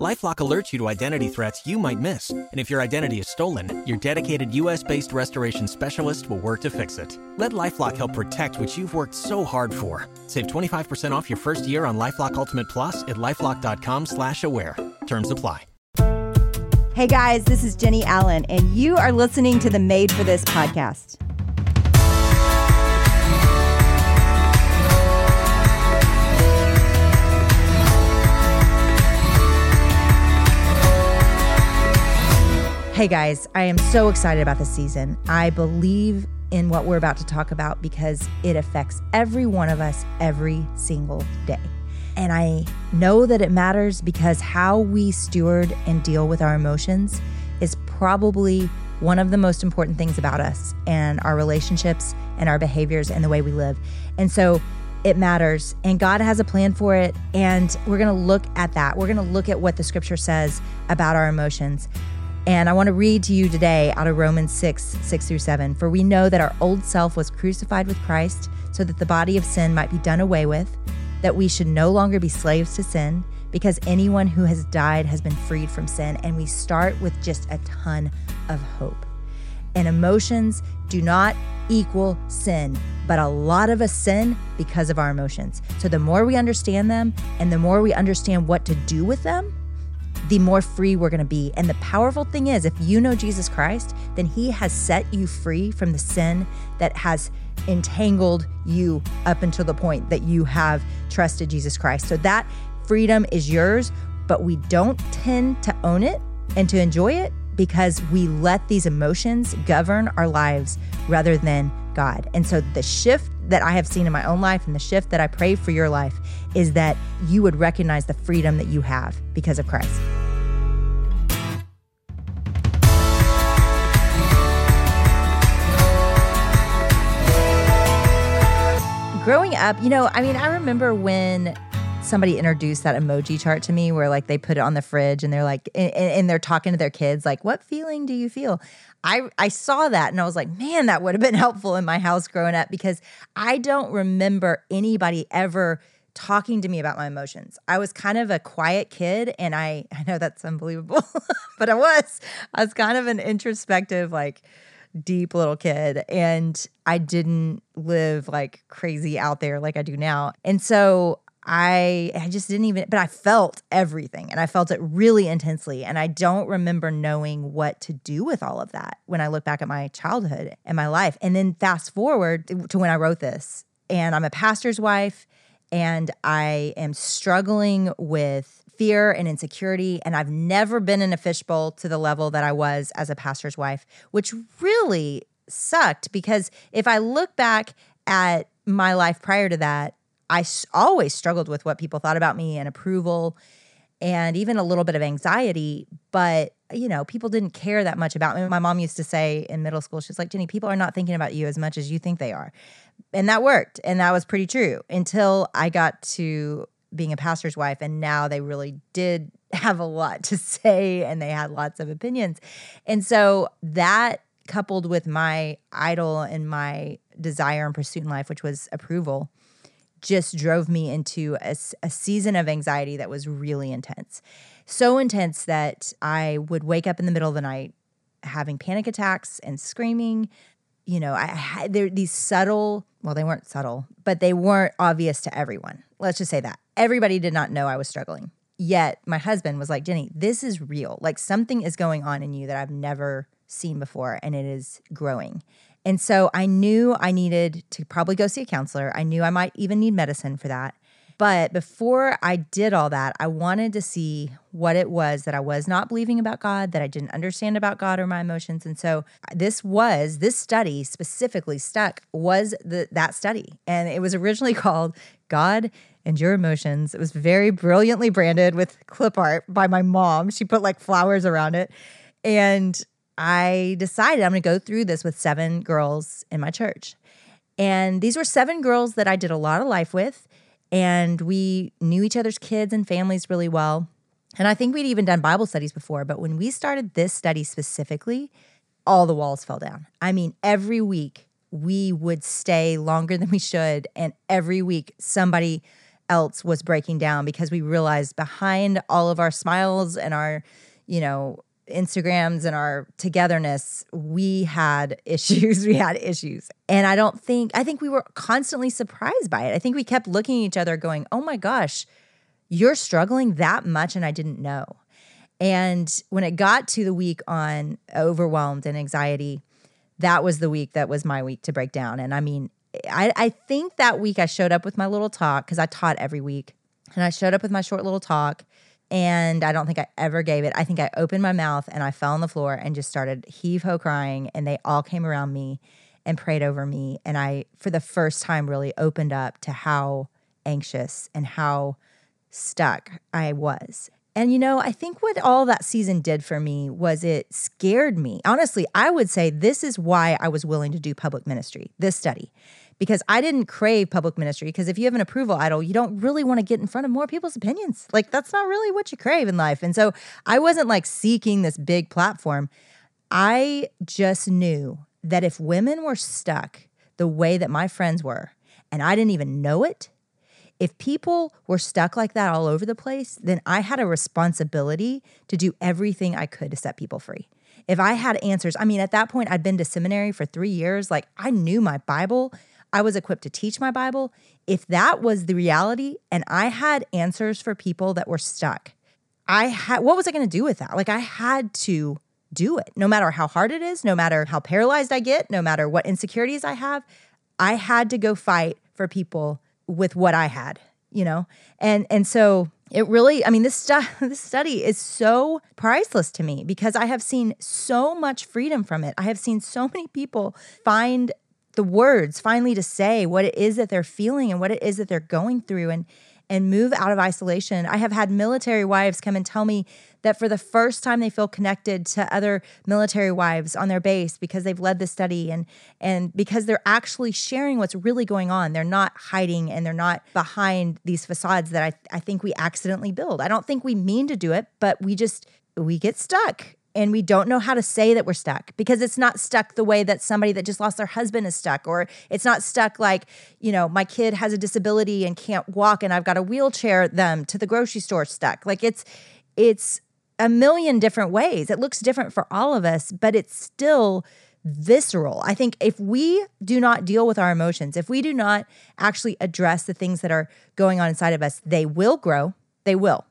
LifeLock alerts you to identity threats you might miss, and if your identity is stolen, your dedicated U.S.-based restoration specialist will work to fix it. Let LifeLock help protect what you've worked so hard for. Save 25% off your first year on LifeLock Ultimate Plus at lifeLock.com/slash-aware. Terms apply. Hey guys, this is Jennie Allen, and you are listening to the Made for This podcast. Hey guys, I am so excited about this season. I believe in what we're about to talk about because it affects every one of us every single day. And I know that it matters because how we steward and deal with our emotions is probably one of the most important things about us and our relationships and our behaviors and the way we live. And so it matters and God has a plan for it. And we're going to look at that. We're going to look at what the scripture says about our emotions. And I want to read to you today out of Romans 6, 6 through 7. For we know that our old self was crucified with Christ so that the body of sin might be done away with, that we should no longer be slaves to sin, because anyone who has died has been freed from sin. And we start with just a ton of hope. And emotions do not equal sin, but a lot of us sin because of our emotions. So the more we understand them and the more we understand what to do with them, the more free we're going to be. And the powerful thing is, if you know Jesus Christ, then He has set you free from the sin that has entangled you up until the point that you have trusted Jesus Christ. So that freedom is yours, but we don't tend to own it and to enjoy it because we let these emotions govern our lives rather than God. And so the shift that I have seen in my own life and the shift that I pray for your life is that you would recognize the freedom that you have because of Christ. Growing up, you know, I mean, I remember when somebody introduced that emoji chart to me where like they put it on the fridge and they're like and, and, they're talking to their kids like what feeling do you feel? I i saw that and i was like man that would have been helpful in my house growing up because i don't remember anybody ever talking to me about my emotions. I was kind of a quiet kid and i i know that's unbelievable but i was. I was kind of an introspective like deep little kid and I didn't live like crazy out there like I do now. And so I I just didn't even but I felt everything and I felt it really intensely and I don't remember knowing what to do with all of that when I look back at my childhood and my life. And then fast forward to when I wrote this and I'm a pastor's wife and I am struggling with fear and insecurity and I've never been in a fishbowl to the level that I was as a pastor's wife, which really sucked because if I look back at my life prior to that, I always struggled with what people thought about me and approval and even a little bit of anxiety. But, you know, people didn't care that much about me. My mom used to say in middle school, she's like, Jennie, people are not thinking about you as much as you think they are. And that worked. And that was pretty true until I got to being a pastor's wife. And now they really did have a lot to say and they had lots of opinions. And so that coupled with my idol and my desire and pursuit in life, which was approval just drove me into a, a, season of anxiety that was really intense. So intense that I would wake up in the middle of the night having panic attacks and screaming. You know, I had there these subtle, well, they weren't subtle, but they weren't obvious to everyone. Let's just say that. Everybody did not know I was struggling. Yet my husband was like, Jennie, this is real. Like something is going on in you that I've never seen before and it is growing. And so I knew I needed to probably go see a counselor. I knew I might even need medicine for that. But before I did all that, I wanted to see what it was that I was not believing about God, that I didn't understand about God or my emotions. And so this was, this study specifically stuck, was the, that study. And it was originally called God and Your Emotions. It was very brilliantly branded with clip art by my mom. She put like flowers around it. And I decided I'm going to go through this with seven girls in my church. And these were seven girls that I did a lot of life with, and we knew each other's kids and families really well. And I think we'd even done Bible studies before, but when we started this study specifically, all the walls fell down. I mean, every week we would stay longer than we should. And every week somebody else was breaking down because we realized behind all of our smiles and our, you know, Instagrams and our togetherness, we had issues. we had issues. And I don't think, I think we were constantly surprised by it. I think we kept looking at each other going, oh my gosh, you're struggling that much and I didn't know. And when it got to the week on overwhelmed and anxiety, that was the week that was my week to break down. And I mean, I, I think that week I showed up with my little talk because I taught every week. And I showed up with my short little talk. And I don't think I ever gave it. I think I opened my mouth and I fell on the floor and just started heave ho crying. And they all came around me and prayed over me. And I, for the first time, really opened up to how anxious and how stuck I was. And you know, I think what all that season did for me was it scared me. Honestly, I would say this is why I was willing to do public ministry, this study, because I didn't crave public ministry. Because if you have an approval idol, you don't really want to get in front of more people's opinions. Like, that's not really what you crave in life. And so I wasn't like seeking this big platform. I just knew that if women were stuck the way that my friends were, and I didn't even know it, if people were stuck like that all over the place, then I had a responsibility to do everything I could to set people free. If I had answers, I mean, at that point, I'd been to seminary for three years. Like, I knew my Bible, I was equipped to teach my Bible. If that was the reality and I had answers for people that were stuck, I had, what was I going to do with that? Like, I had to do it, no matter how hard it is, no matter how paralyzed I get, no matter what insecurities I have. I had to go fight for people with what I had, you know? And and so it really, I mean, this stuff, this study is so priceless to me because I have seen so much freedom from it. I have seen so many people find the words finally to say what it is that they're feeling and what it is that they're going through and and move out of isolation. I have had military wives come and tell me that for the first time they feel connected to other military wives on their base because they've led the study and and because they're actually sharing what's really going on. They're not hiding and they're not behind these facades that I, I think we accidentally build. I don't think we mean to do it, but we just we get stuck and we don't know how to say that we're stuck because it's not stuck the way that somebody that just lost their husband is stuck or it's not stuck like you know my kid has a disability and can't walk and i've got to wheelchair them to the grocery store stuck. Like it's it's a million different ways. It looks different for all of us but it's still visceral. I think if we do not deal with our emotions if we do not actually address the things that are going on inside of us they will grow. They will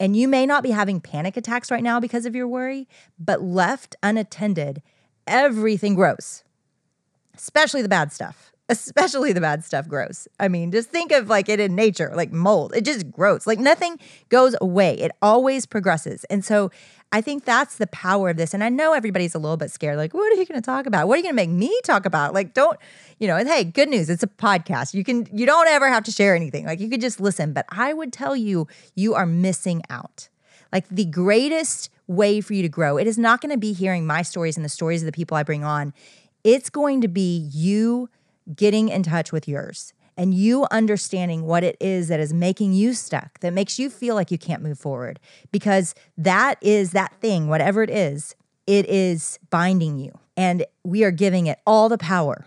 and you may not be having panic attacks right now because of your worry, but left unattended, everything grows, especially the bad stuff. Especially the bad stuff grows. I mean, just think of like it in nature, like mold. It just grows. Like nothing goes away. It always progresses. And so I think that's the power of this. And I know everybody's a little bit scared. Like, what are you going to talk about? What are you going to make me talk about? Like, don't, you know, hey, good news. It's a podcast. You can, you don't ever have to share anything. Like, you could just listen. But I would tell you, you are missing out. Like, the greatest way for you to grow, it is not going to be hearing my stories and the stories of the people I bring on. It's going to be you getting in touch with yours and you understanding what it is that is making you stuck, that makes you feel like you can't move forward, because that is that thing, whatever it is, it is binding you. And we are giving it all the power.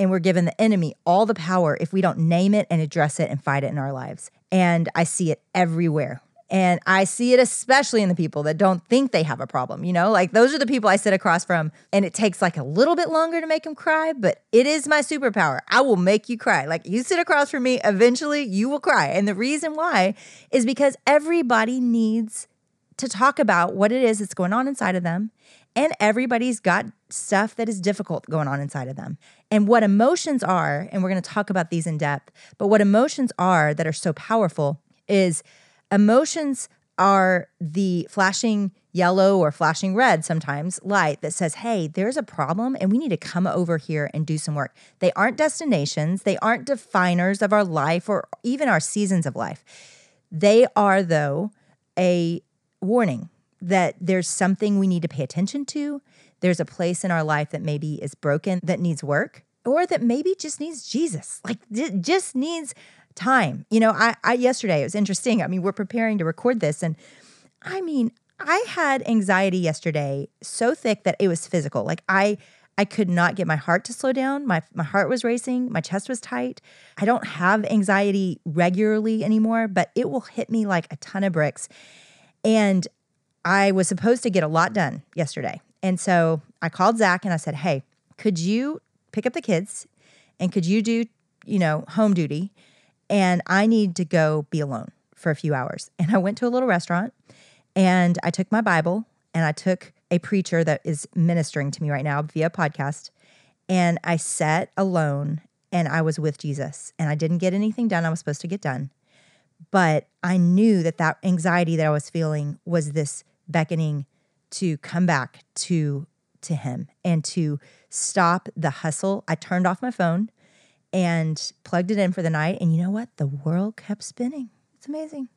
And we're giving the enemy all the power if we don't name it and address it and fight it in our lives. And I see it everywhere. And I see it especially in the people that don't think they have a problem, you know? Like those are the people I sit across from and it takes like a little bit longer to make them cry, but it is my superpower. I will make you cry. Like you sit across from me, eventually you will cry. And the reason why is because everybody needs to talk about what it is that's going on inside of them. And everybody's got stuff that is difficult going on inside of them. And what emotions are, and we're going to talk about these in depth, but what emotions are that are so powerful is Emotions are the flashing yellow or flashing red sometimes light that says, hey, there's a problem and we need to come over here and do some work. They aren't destinations, they aren't definers of our life or even our seasons of life. They are, though, a warning that there's something we need to pay attention to. There's a place in our life that maybe is broken that needs work or that maybe just needs Jesus, like just needs time. You know, I, I yesterday it was interesting. I mean, we're preparing to record this, and I mean, I had anxiety yesterday so thick that it was physical. Like I I could not get my heart to slow down. My my heart was racing, my chest was tight. I don't have anxiety regularly anymore, but it will hit me like a ton of bricks. And I was supposed to get a lot done yesterday. And so I called Zac and I said, Hey, could you pick up the kids and could you do, you know, home duty? And I need to go be alone for a few hours. And I went to a little restaurant and I took my Bible and I took a preacher that is ministering to me right now via podcast. And I sat alone and I was with Jesus and I didn't get anything done I was supposed to get done. But I knew that that anxiety that I was feeling was this beckoning to come back to to him and to stop the hustle. I turned off my phone and plugged it in for the night and you know what? The world kept spinning. It's amazing.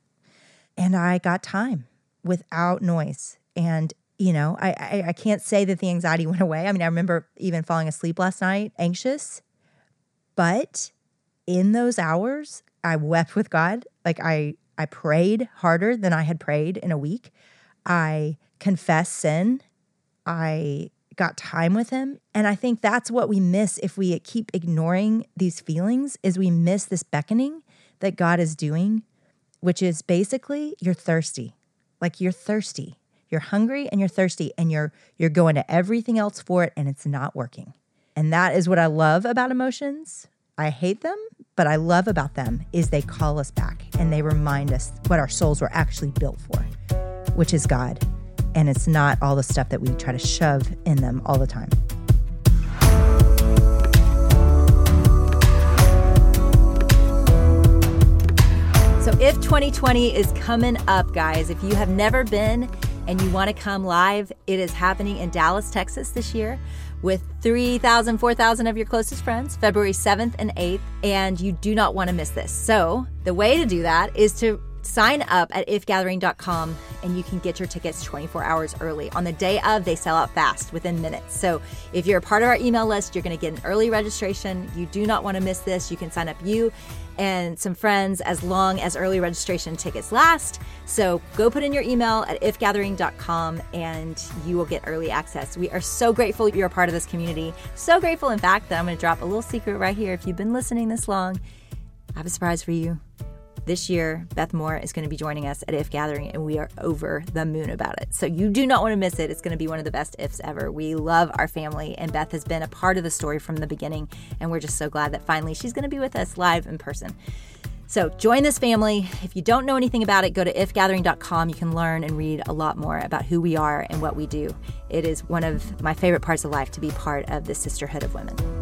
And I got time without noise. And, you know, I, I, I can't say that the anxiety went away. I mean, I remember even falling asleep last night anxious, but in those hours, I wept with God. Like I, I prayed harder than I had prayed in a week. I confessed sin. I got time with him and i think that's what we miss if we keep ignoring these feelings is we miss this beckoning that god is doing which is basically you're thirsty like you're thirsty. You're hungry and you're thirsty and you're you're going to everything else for it and it's not working. And that is what I love about emotions. I hate them, but I love about them is they call us back and they remind us what our souls were actually built for, which is God. And it's not all the stuff that we try to shove in them all the time. So, if 2020 is coming up, guys, if you have never been and you want to come live, it is happening in Dallas, Texas this year with 3,000, 4,000 of your closest friends, February 7th and 8th. And you do not want to miss this. So, the way to do that is to sign up at ifgathering.com and you can get your tickets 24 hours early. On the day of, they sell out fast within minutes. So if you're a part of our email list, you're going to get an early registration. You do not want to miss this. You can sign up you and some friends as long as early registration tickets last. So go put in your email at ifgathering.com and you will get early access. We are so grateful you're a part of this community. So grateful, in fact, that I'm going to drop a little secret right here. If you've been listening this long, I have a surprise for you. This year, Beth Moore is going to be joining us at If Gathering, and we are over the moon about it. So you do not want to miss it. It's going to be one of the best ifs ever. We love our family, and Beth has been a part of the story from the beginning, and we're just so glad that finally she's going to be with us live in person. So join this family. If you don't know anything about it, go to ifgathering.com. You can learn and read a lot more about who we are and what we do. It is one of my favorite parts of life to be part of the sisterhood of women.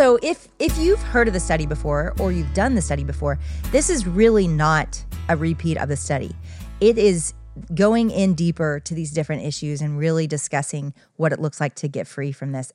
So if if you've heard of the study before or you've done the study before, this is really not a repeat of the study. It is going in deeper to these different issues and really discussing what it looks like to get free from this.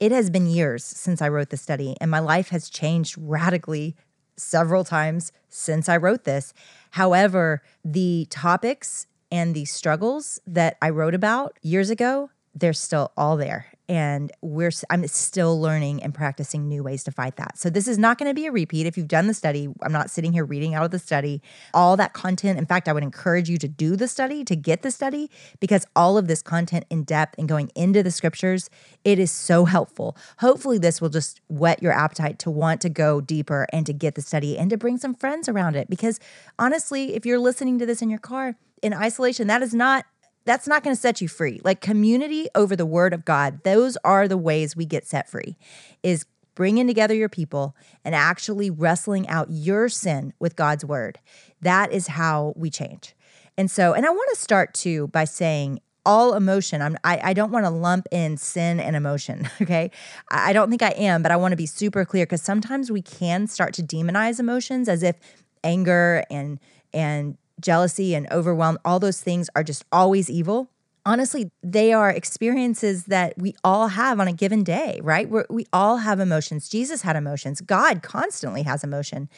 It has been years since I wrote the study and my life has changed radically several times since I wrote this. However, the topics and the struggles that I wrote about years ago, they're still all there and we're I'm still learning and practicing new ways to fight that. So this is not going to be a repeat if you've done the study. I'm not sitting here reading out of the study all that content. In fact, I would encourage you to do the study, to get the study because all of this content in depth and going into the scriptures, it is so helpful. Hopefully this will just whet your appetite to want to go deeper and to get the study and to bring some friends around it because honestly, if you're listening to this in your car in isolation, that is not that's not going to set you free. Like community over the word of God, those are the ways we get set free. Is bringing together your people and actually wrestling out your sin with God's word. That is how we change. And so, and I want to start too by saying all emotion. I'm, I, I don't want to lump in sin and emotion. Okay. I, I don't think I am, but I want to be super clear because sometimes we can start to demonize emotions as if anger and, and jealousy and overwhelm, all those things are just always evil. Honestly, they are experiences that we all have on a given day, right? We're, we all have emotions. Jesus had emotions. God constantly has emotion.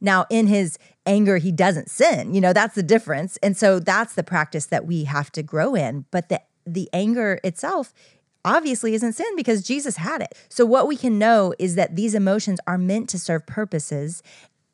Now, in his anger, he doesn't sin. You know, that's the difference. And so that's the practice that we have to grow in. But the, the anger itself, obviously isn't sin because Jesus had it. So, what we can know is that these emotions are meant to serve purposes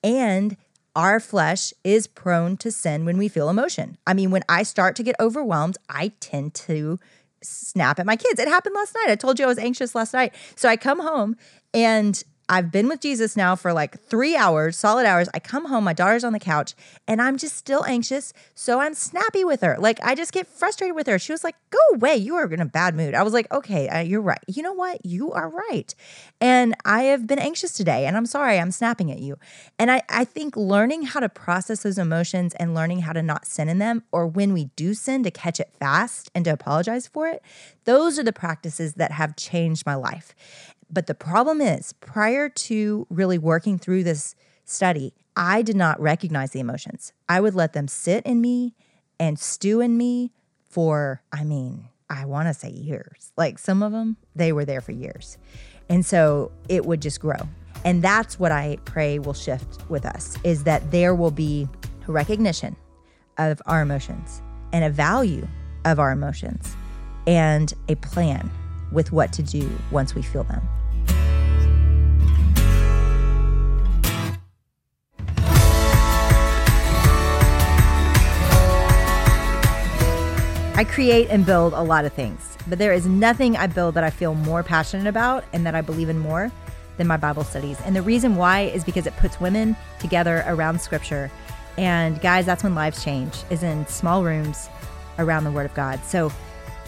and our flesh is prone to sin when we feel emotion. I mean, when I start to get overwhelmed, I tend to snap at my kids. It happened last night. I told you I was anxious last night. So I come home and I've been with Jesus now for like three hours, solid hours. I come home, my daughter's on the couch, and I'm just still anxious. So I'm snappy with her. Like, I just get frustrated with her. She was like, Go away. You are in a bad mood. I was like, Okay, uh, you're right. You know what? You are right. And I have been anxious today, and I'm sorry. I'm snapping at you. And I, I think learning how to process those emotions and learning how to not sin in them, or when we do sin, to catch it fast and to apologize for it, those are the practices that have changed my life. But the problem is, prior to really working through this study, I did not recognize the emotions. I would let them sit in me and stew in me for, I mean, I want to say years. Like some of them, they were there for years. And so it would just grow. And that's what I pray will shift with us is that there will be recognition of our emotions and a value of our emotions and a plan with what to do once we feel them. I create and build a lot of things, but there is nothing I build that I feel more passionate about and that I believe in more than my Bible studies. And the reason why is because it puts women together around scripture. And guys, that's when lives change, is in small rooms around the Word of God. So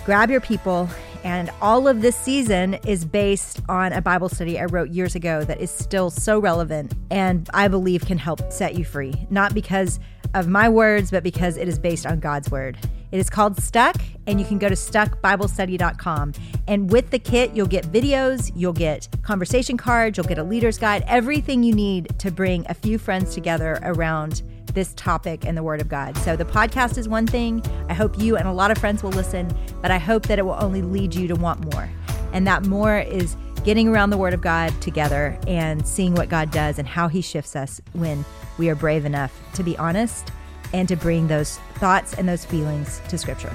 grab your people. And all of this season is based on a Bible study I wrote years ago that is still so relevant and I believe can help set you free. Not because of my words, but because it is based on God's Word. It is called Stuck, and you can go to stuckbiblestudy.com. And with the kit, you'll get videos, you'll get conversation cards, you'll get a leader's guide, everything you need to bring a few friends together around this topic and the Word of God. So the podcast is one thing. I hope you and a lot of friends will listen, but I hope that it will only lead you to want more. And that more is getting around the Word of God together and seeing what God does and how He shifts us when we are brave enough to be honest and to bring those thoughts and those feelings to Scripture.